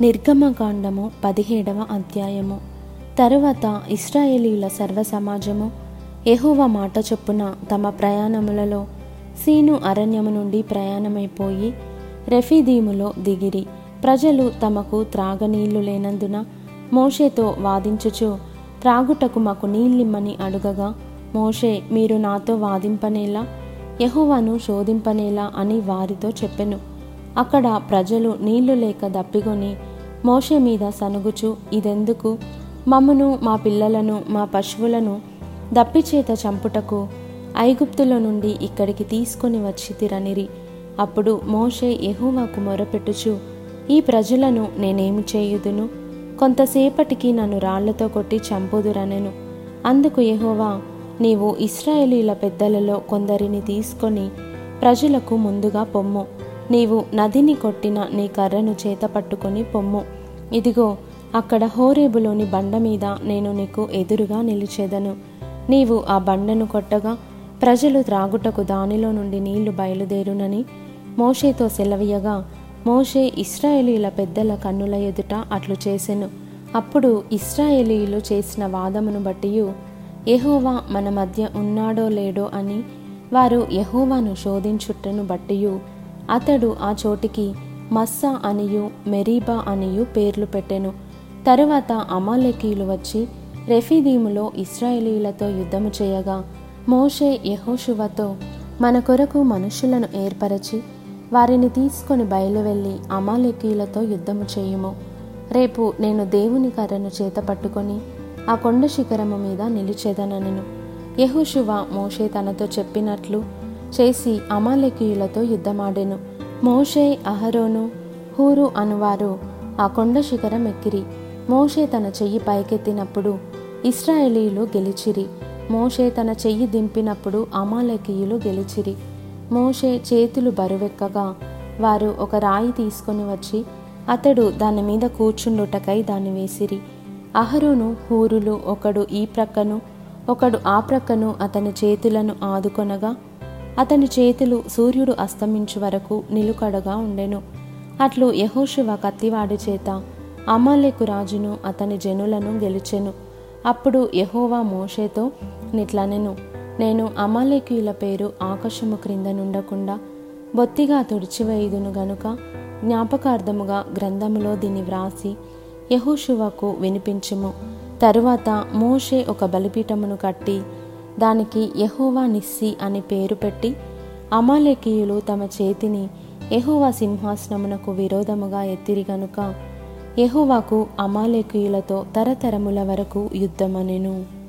నిర్గమకాండము పదిహేడవ అధ్యాయము. తరువాత ఇస్రాయేలీల సర్వ సమాజము ఎహోవ మాట చొప్పున తమ ప్రయాణములలో సీను అరణ్యము నుండి ప్రయాణమైపోయి రెఫీదీములో దిగిరి. ప్రజలు తమకు త్రాగనీళ్ళు లేనందున మోషేతో వాదించుచు త్రాగుటకు మాకు నీళ్ళిమ్మని అడుగగా మోషే మీరు నాతో వాదింపనేలా? యహోవాను శోధింపనేలా? అని వారితో చెప్పెను. అక్కడ ప్రజలు నీళ్ళు లేక దప్పిగొని మోషే మీద సనుగుచు ఇదెందుకు? మమ్మను మా పిల్లలను మా పశువులను దప్పిచేత చంపుటకు ఐగుప్తుల నుండి ఇక్కడికి తీసుకొని వచ్చి తిరనిరి. అప్పుడు మోషే ఎహువాకు మొరపెట్టుచు ఈ ప్రజలను నేనేమి చేయుదును? కొంతసేపటికి నన్ను రాళ్ళతో కొట్టి చంపుదురనెను. అందుకు ఎహోవా నీవు ఇస్రాయేలీల పెద్దలలో కొందరిని తీసుకొని ప్రజలకు ముందుగా పొమ్ము. నీవు నదిని కొట్టిన నీ కర్రను చేత పట్టుకొని పొమ్ము. ఇదిగో అక్కడ హోరేబులోని బండ మీద నేను నీకు ఎదురుగా నిలిచేదను. నీవు ఆ బండను కొట్టగా ప్రజలు త్రాగుటకు దానిలో నుండి నీళ్ళు బయలుదేరునని మోషేతో సెలవీయగా మోషే ఇస్రాయేలీల పెద్దల కన్నుల ఎదుట అట్లు చేసెను. అప్పుడు ఇస్రాయేలీలు చేసిన వాదమును బట్టియు యహోవా మన మధ్య ఉన్నాడో లేడో అని వారు యహోవాను శోధించుటను బట్టియు అతడు ఆ చోటికి మస్సా అనియు మెరీబా అనియు పేర్లు పెట్టెను. తరువాత అమాలెకీలు వచ్చి రెఫీదీములో ఇస్రాయేలీలతో యుద్ధము చేయగా మోషే యహోషువతో మన కొరకు మనుషులను ఏర్పరచి వారిని తీసుకొని బయలువెళ్ళి అమాలెకీలతో యుద్ధము చేయుము. రేపు నేను దేవుని కర్రను చేత పట్టుకొని ఆ కొండ శిఖరము మీద నిలిచేదనను. యహోషువ మోషే తనతో చెప్పినట్లు చేసి అమాలేకీయులతో యుద్ధమాడెను. మోషే అహరోను హూరు అనువారు ఆ కొండ శిఖరం ఎక్కిరి. మోషే తన చెయ్యి పైకెత్తినప్పుడు ఇస్రాయేలీలు గెలిచిరి. మోషే తన చెయ్యి దింపినప్పుడు అమాలకీయులు గెలిచిరి. మోషే చేతులు బరువెక్కగా వారు ఒక రాయి తీసుకొని వచ్చి అతడు దాని మీద కూర్చుండుటకై దాన్ని వేసిరి. అహరోను హూరులు ఒకడు ఈ ప్రక్కను ఒకడు ఆ ప్రక్కను అతని చేతులను ఆదుకొనగా అతని చేతులు సూర్యుడు అస్తమించు వరకు నిలుకడగా ఉండెను. అట్లు యహోశివ కత్తివాడి చేత అమాలేకు రాజును అతని జనులను గెలిచెను. అప్పుడు యహోవా మోషేతో నిట్లనెను. నేను అమాలేకీయుల పేరు ఆకాశము క్రింద నుండకుండా బొత్తిగా తుడిచివేయుదును గనుక జ్ఞాపకార్థముగా గ్రంథములో దీన్ని వ్రాసి యహోశువకు వినిపించుము. తరువాత మోషే ఒక బలిపీఠమును కట్టి దానికి యహోవా నిస్సి అని పేరు పెట్టి అమాలేకీయులు తమ చేతిని యహోవా సింహాసనమునకు విరోధముగా ఎత్తిరి గనుక యహోవాకు అమాలేకీయులతో తరతరముల వరకు యుద్ధమనెను.